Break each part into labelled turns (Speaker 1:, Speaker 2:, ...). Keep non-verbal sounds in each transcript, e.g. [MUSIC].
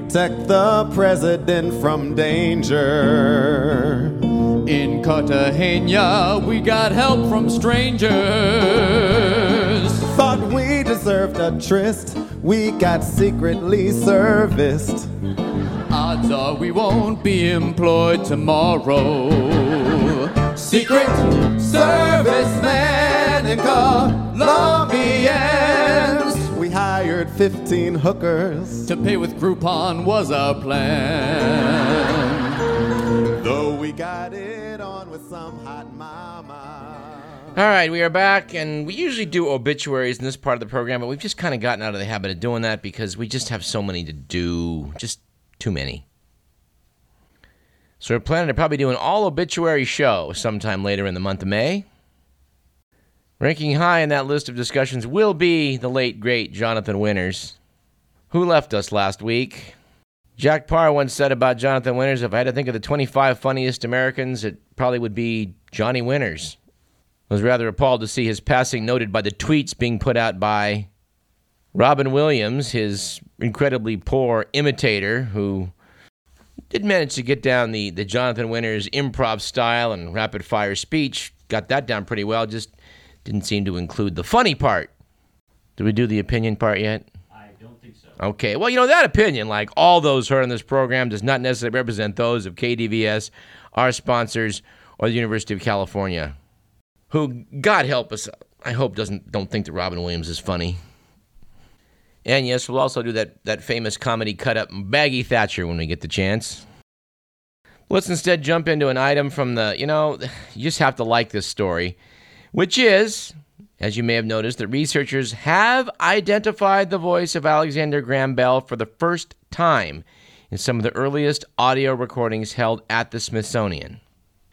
Speaker 1: protect the president from danger.
Speaker 2: In Cartagena, we got help from strangers.
Speaker 1: Thought we deserved a tryst, we got secretly serviced.
Speaker 2: Odds are we won't be employed tomorrow.
Speaker 1: Secret servicemen 15 hookers.
Speaker 2: To pay with Groupon was our plan.
Speaker 1: Though we got it on with some hot mama.
Speaker 3: All right, we are back, and we usually do obituaries in this part of the program, but we've just kind of gotten out of the habit of doing that because we just have so many to do. Just too many. So we're planning to probably do an all obituary show sometime later in the month of May. Ranking high in that list of discussions will be the late, great Jonathan Winters, who left us last week. Jack Paar once said about Jonathan Winters if I had to think of the 25 funniest Americans, it probably would be Johnny Winters. I was rather appalled to see his passing noted by the tweets being put out by Robin Williams, his incredibly poor imitator, who did manage to get down the, the Jonathan Winters improv style and rapid fire speech. Got that down pretty well, just didn't seem to include the funny part. Did we do the opinion part yet?
Speaker 4: I don't think so.
Speaker 3: Okay, well, you know, that opinion, like all those heard on this program, does not necessarily represent those of KDVS, our sponsors, or the University of California, who, God help us, I hope doesn't don't think that Robin Williams is funny. And yes, we'll also do that, that famous comedy cut up Maggie Thatcher when we get the chance. Let's instead jump into an item from the, you know, you just have to like this story, which is, as you may have noticed, that researchers have identified the voice of Alexander Graham Bell for the first time in some of the earliest audio recordings held at the Smithsonian.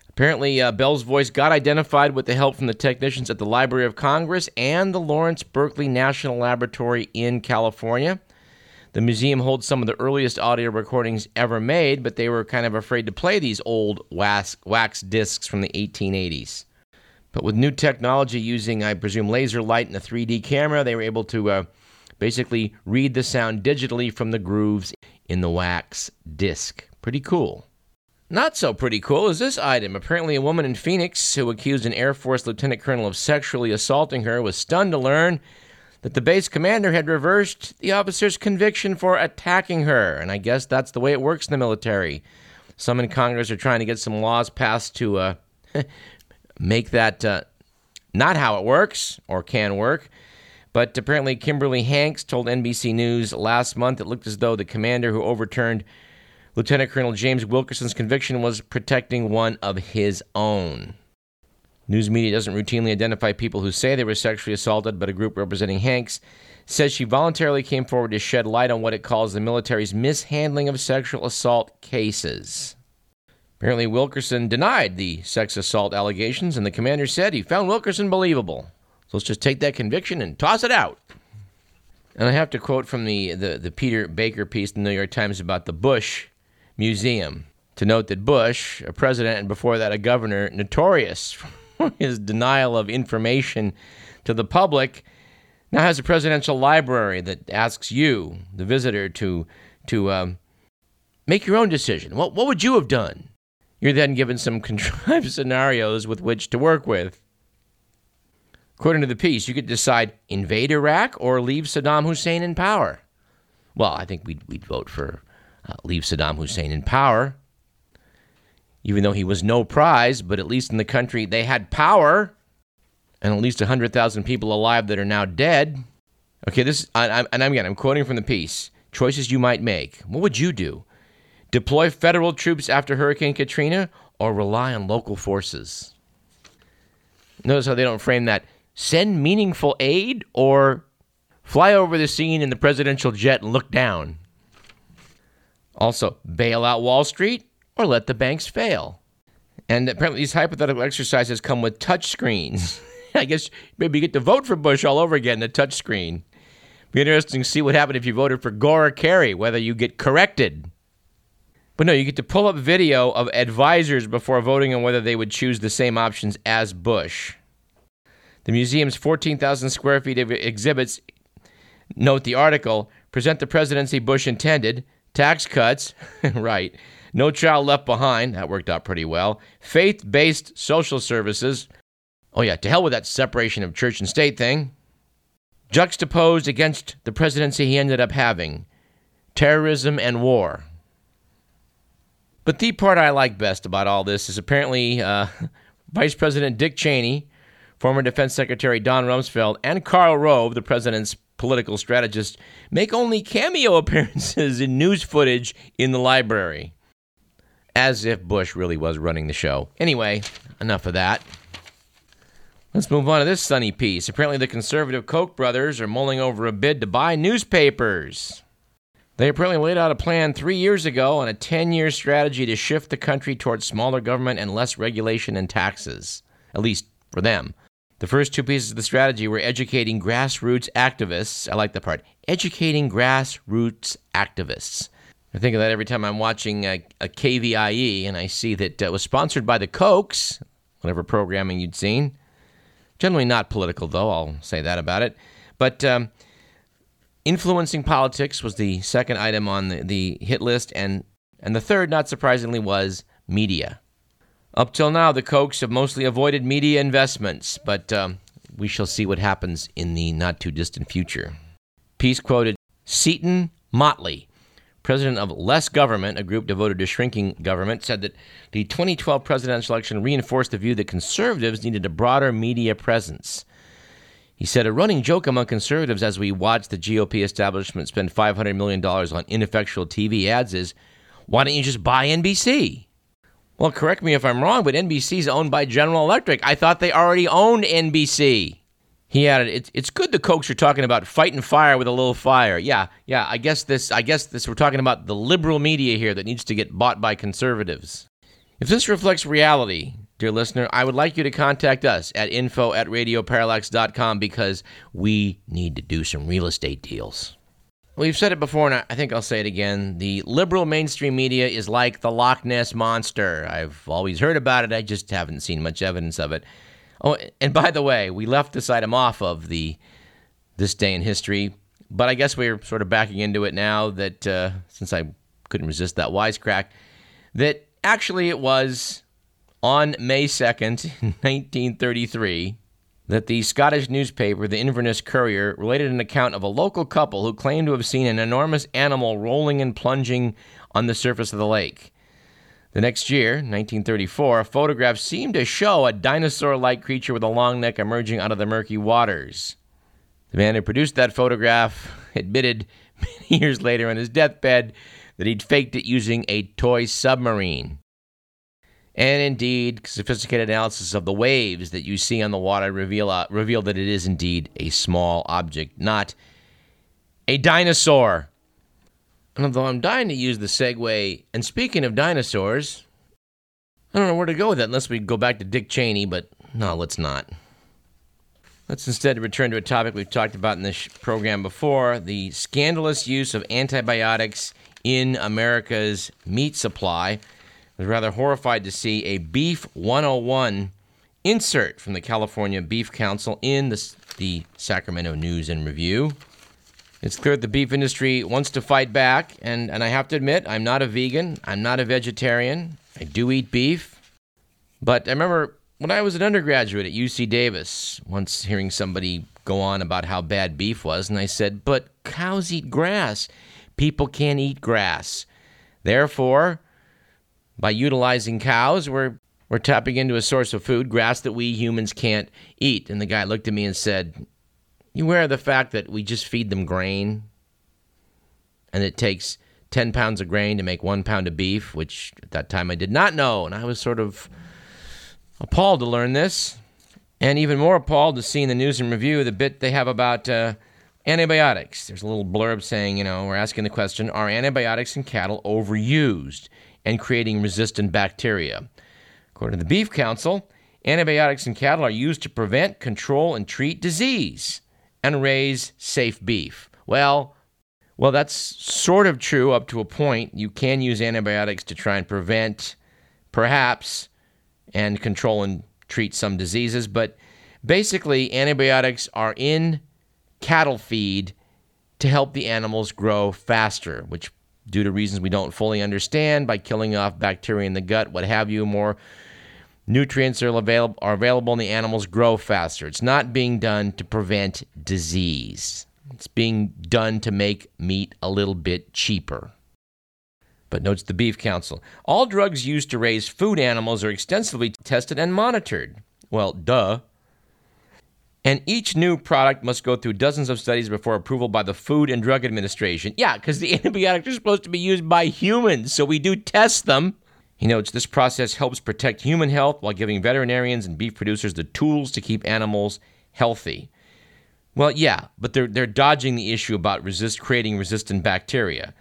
Speaker 3: Apparently, uh, Bell's voice got identified with the help from the technicians at the Library of Congress and the Lawrence Berkeley National Laboratory in California. The museum holds some of the earliest audio recordings ever made, but they were kind of afraid to play these old wax, wax discs from the 1880s. But with new technology using, I presume, laser light and a 3D camera, they were able to uh, basically read the sound digitally from the grooves in the wax disc. Pretty cool. Not so pretty cool is this item. Apparently, a woman in Phoenix who accused an Air Force lieutenant colonel of sexually assaulting her was stunned to learn that the base commander had reversed the officer's conviction for attacking her. And I guess that's the way it works in the military. Some in Congress are trying to get some laws passed to uh, [LAUGHS] make that uh, not how it works or can work. But apparently, Kimberly Hanks told NBC News last month it looked as though the commander who overturned Lieutenant Colonel James Wilkerson's conviction was protecting one of his own. News media doesn't routinely identify people who say they were sexually assaulted, but a group representing Hanks says she voluntarily came forward to shed light on what it calls the military's mishandling of sexual assault cases. Apparently, Wilkerson denied the sex assault allegations, and the commander said he found Wilkerson believable. So let's just take that conviction and toss it out. And I have to quote from the, the, the Peter Baker piece in the New York Times about the Bush Museum to note that Bush, a president and before that a governor, notorious [LAUGHS] for his denial of information to the public, now has a presidential library that asks you, the visitor, to to um, make your own decision. What what would you have done? You're then given some [LAUGHS] contrived scenarios with which to work with. According to the piece, you could decide invade Iraq or leave Saddam Hussein in power. Well, I think we'd, we'd vote for uh, leave Saddam Hussein in power, even though he was no prize, but at least in the country they had power, and at least 100,000 people alive that are now dead. Okay, this, I, I, and again, I'm quoting from the piece choices you might make. What would you do? Deploy federal troops after Hurricane Katrina or rely on local forces? Notice how they don't frame that. Send meaningful aid or fly over the scene in the presidential jet and look down. Also, bail out Wall Street or let the banks fail. And apparently, these hypothetical exercises come with touch screens. [LAUGHS] I guess maybe you get to vote for Bush all over again, the touch screen. Be interesting to see what happened if you voted for Gore or Kerry, whether you get corrected. But no, you get to pull up video of advisors before voting on whether they would choose the same options as Bush. The museum's 14,000 square feet of exhibits, note the article, present the presidency Bush intended, tax cuts, [LAUGHS] right, no child left behind, that worked out pretty well, faith based social services, oh yeah, to hell with that separation of church and state thing, juxtaposed against the presidency he ended up having terrorism and war. But the part I like best about all this is apparently uh, [LAUGHS] Vice President Dick Cheney, former Defense Secretary Don Rumsfeld, and Karl Rove, the president's political strategist, make only cameo [LAUGHS] appearances in news footage in the library. As if Bush really was running the show. Anyway, enough of that. Let's move on to this sunny piece. Apparently, the conservative Koch brothers are mulling over a bid to buy newspapers. They apparently laid out a plan three years ago on a 10 year strategy to shift the country towards smaller government and less regulation and taxes, at least for them. The first two pieces of the strategy were educating grassroots activists. I like the part educating grassroots activists. I think of that every time I'm watching a, a KVIE and I see that it was sponsored by the Kochs, whatever programming you'd seen. Generally not political, though, I'll say that about it. But um, Influencing politics was the second item on the, the hit list, and, and the third, not surprisingly, was media. Up till now, the Kochs have mostly avoided media investments, but um, we shall see what happens in the not too distant future. Piece quoted Seton Motley, president of Less Government, a group devoted to shrinking government, said that the 2012 presidential election reinforced the view that conservatives needed a broader media presence. He said, A running joke among conservatives as we watch the GOP establishment spend $500 million on ineffectual TV ads is, why don't you just buy NBC? Well, correct me if I'm wrong, but NBC is owned by General Electric. I thought they already owned NBC. He added, it's, it's good the Kochs are talking about fighting fire with a little fire. Yeah, yeah, I guess this, I guess this, we're talking about the liberal media here that needs to get bought by conservatives. If this reflects reality, dear listener, I would like you to contact us at info at radioparallax.com because we need to do some real estate deals. We've said it before, and I think I'll say it again. The liberal mainstream media is like the Loch Ness Monster. I've always heard about it, I just haven't seen much evidence of it. Oh, and by the way, we left this item off of the this day in history, but I guess we're sort of backing into it now that uh, since I couldn't resist that wisecrack, that actually it was on May 2nd, 1933, that the Scottish newspaper, the Inverness Courier, related an account of a local couple who claimed to have seen an enormous animal rolling and plunging on the surface of the lake. The next year, 1934, a photograph seemed to show a dinosaur like creature with a long neck emerging out of the murky waters. The man who produced that photograph admitted [LAUGHS] many years later on his deathbed that he'd faked it using a toy submarine. And indeed, sophisticated analysis of the waves that you see on the water reveal, uh, reveal that it is indeed a small object, not a dinosaur. And although I'm dying to use the segue, and speaking of dinosaurs, I don't know where to go with that unless we go back to Dick Cheney, but no, let's not. Let's instead return to a topic we've talked about in this program before the scandalous use of antibiotics in America's meat supply was rather horrified to see a Beef 101 insert from the California Beef Council in the, the Sacramento News and Review. It's clear that the beef industry wants to fight back, and, and I have to admit, I'm not a vegan, I'm not a vegetarian, I do eat beef. But I remember when I was an undergraduate at UC Davis, once hearing somebody go on about how bad beef was, and I said, But cows eat grass. People can't eat grass. Therefore, by utilizing cows, we're we're tapping into a source of food, grass that we humans can't eat. And the guy looked at me and said, You aware of the fact that we just feed them grain? And it takes 10 pounds of grain to make one pound of beef, which at that time I did not know. And I was sort of appalled to learn this. And even more appalled to see in the news and review the bit they have about uh, antibiotics. There's a little blurb saying, you know, we're asking the question Are antibiotics in cattle overused? And creating resistant bacteria. According to the Beef Council, antibiotics in cattle are used to prevent, control, and treat disease and raise safe beef. Well, well, that's sort of true up to a point. You can use antibiotics to try and prevent, perhaps, and control and treat some diseases, but basically, antibiotics are in cattle feed to help the animals grow faster, which due to reasons we don't fully understand by killing off bacteria in the gut, what have you. More nutrients are available, are available and the animals grow faster. It's not being done to prevent disease, it's being done to make meat a little bit cheaper. But notes the Beef Council all drugs used to raise food animals are extensively tested and monitored. Well, duh. And each new product must go through dozens of studies before approval by the Food and Drug Administration. Yeah, because the [LAUGHS] antibiotics are supposed to be used by humans, so we do test them. He notes this process helps protect human health while giving veterinarians and beef producers the tools to keep animals healthy. Well, yeah, but they're, they're dodging the issue about resist, creating resistant bacteria.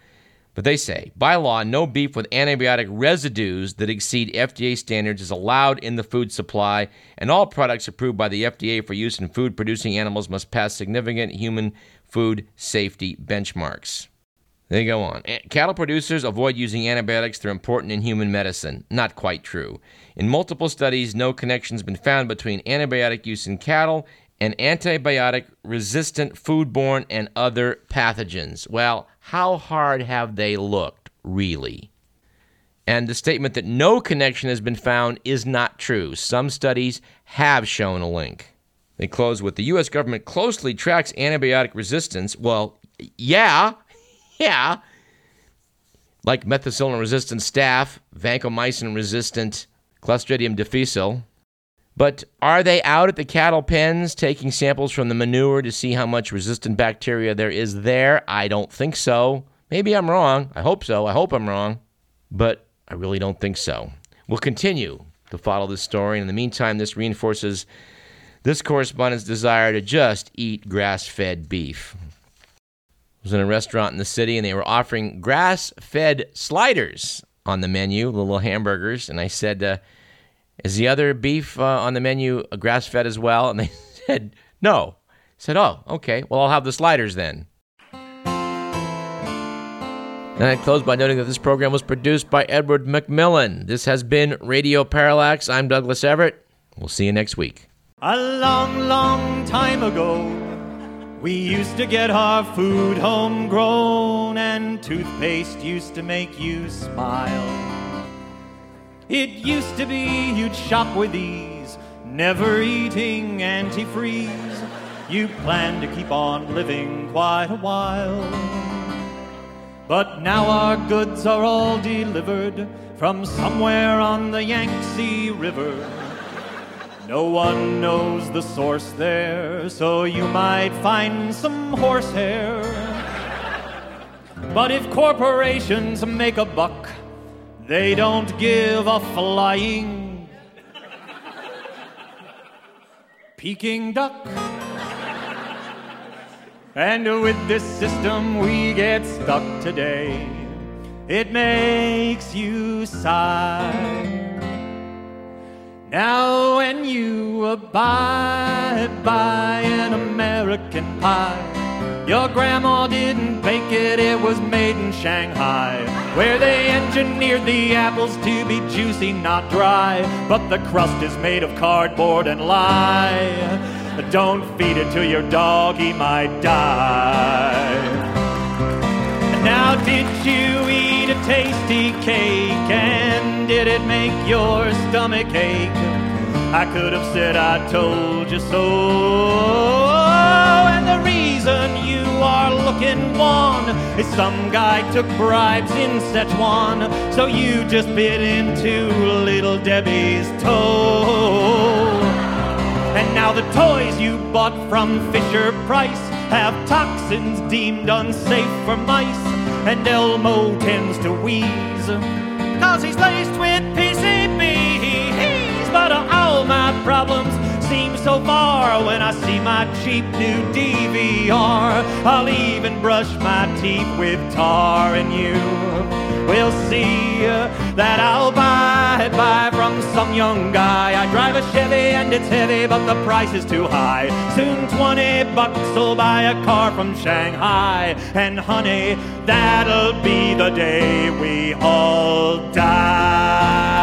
Speaker 3: But they say, by law, no beef with antibiotic residues that exceed FDA standards is allowed in the food supply, and all products approved by the FDA for use in food producing animals must pass significant human food safety benchmarks. They go on. Eh, cattle producers avoid using antibiotics. They're important in human medicine. Not quite true. In multiple studies, no connection has been found between antibiotic use in cattle and antibiotic resistant foodborne and other pathogens. Well, how hard have they looked, really? And the statement that no connection has been found is not true. Some studies have shown a link. They close with the U.S. government closely tracks antibiotic resistance. Well, yeah, [LAUGHS] yeah. Like methicillin resistant staph, vancomycin resistant Clostridium difficile. But are they out at the cattle pens taking samples from the manure to see how much resistant bacteria there is there? I don't think so. Maybe I'm wrong. I hope so. I hope I'm wrong. But I really don't think so. We'll continue to follow this story. And in the meantime, this reinforces this correspondent's desire to just eat grass fed beef. I was in a restaurant in the city and they were offering grass fed sliders on the menu, little hamburgers. And I said, uh, is the other beef uh, on the menu grass fed as well? And they [LAUGHS] said, No. I said, Oh, okay. Well, I'll have the sliders then. And I close by noting that this program was produced by Edward McMillan. This has been Radio Parallax. I'm Douglas Everett. We'll see you next week.
Speaker 4: A long, long time ago, we used to get our food homegrown, and toothpaste used to make you smile. It used to be you'd shop with ease, never eating antifreeze. You planned to keep on living quite a while. But now our goods are all delivered from somewhere on the Yangtze River. No one knows the source there, so you might find some horsehair. But if corporations make a buck, they don't give a flying Peking duck. And with this system we get stuck today. It makes you sigh. Now when you buy, buy an American pie your grandma didn't bake it, it was made in Shanghai, where they engineered the apples to be juicy, not dry. But the crust is made of cardboard and lye. Don't feed it to your dog, he might die. Now, did you eat a tasty cake and did it make your stomach ache? I could have said I told you so. Looking wan is some guy took bribes in Szechuan, so you just bit into little Debbie's toe. And now the toys you bought from Fisher Price have toxins deemed unsafe for mice, and Elmo tends to wheeze, cause he's laced with PCBs. But all my problems seem so far when I see my cheap new DVR. I'll even brush my teeth with tar, and you will see uh, that I'll buy, buy from some young guy. I drive a Chevy and it's heavy, but the price is too high. Soon 20 bucks will buy a car from Shanghai. And honey, that'll be the day we all die.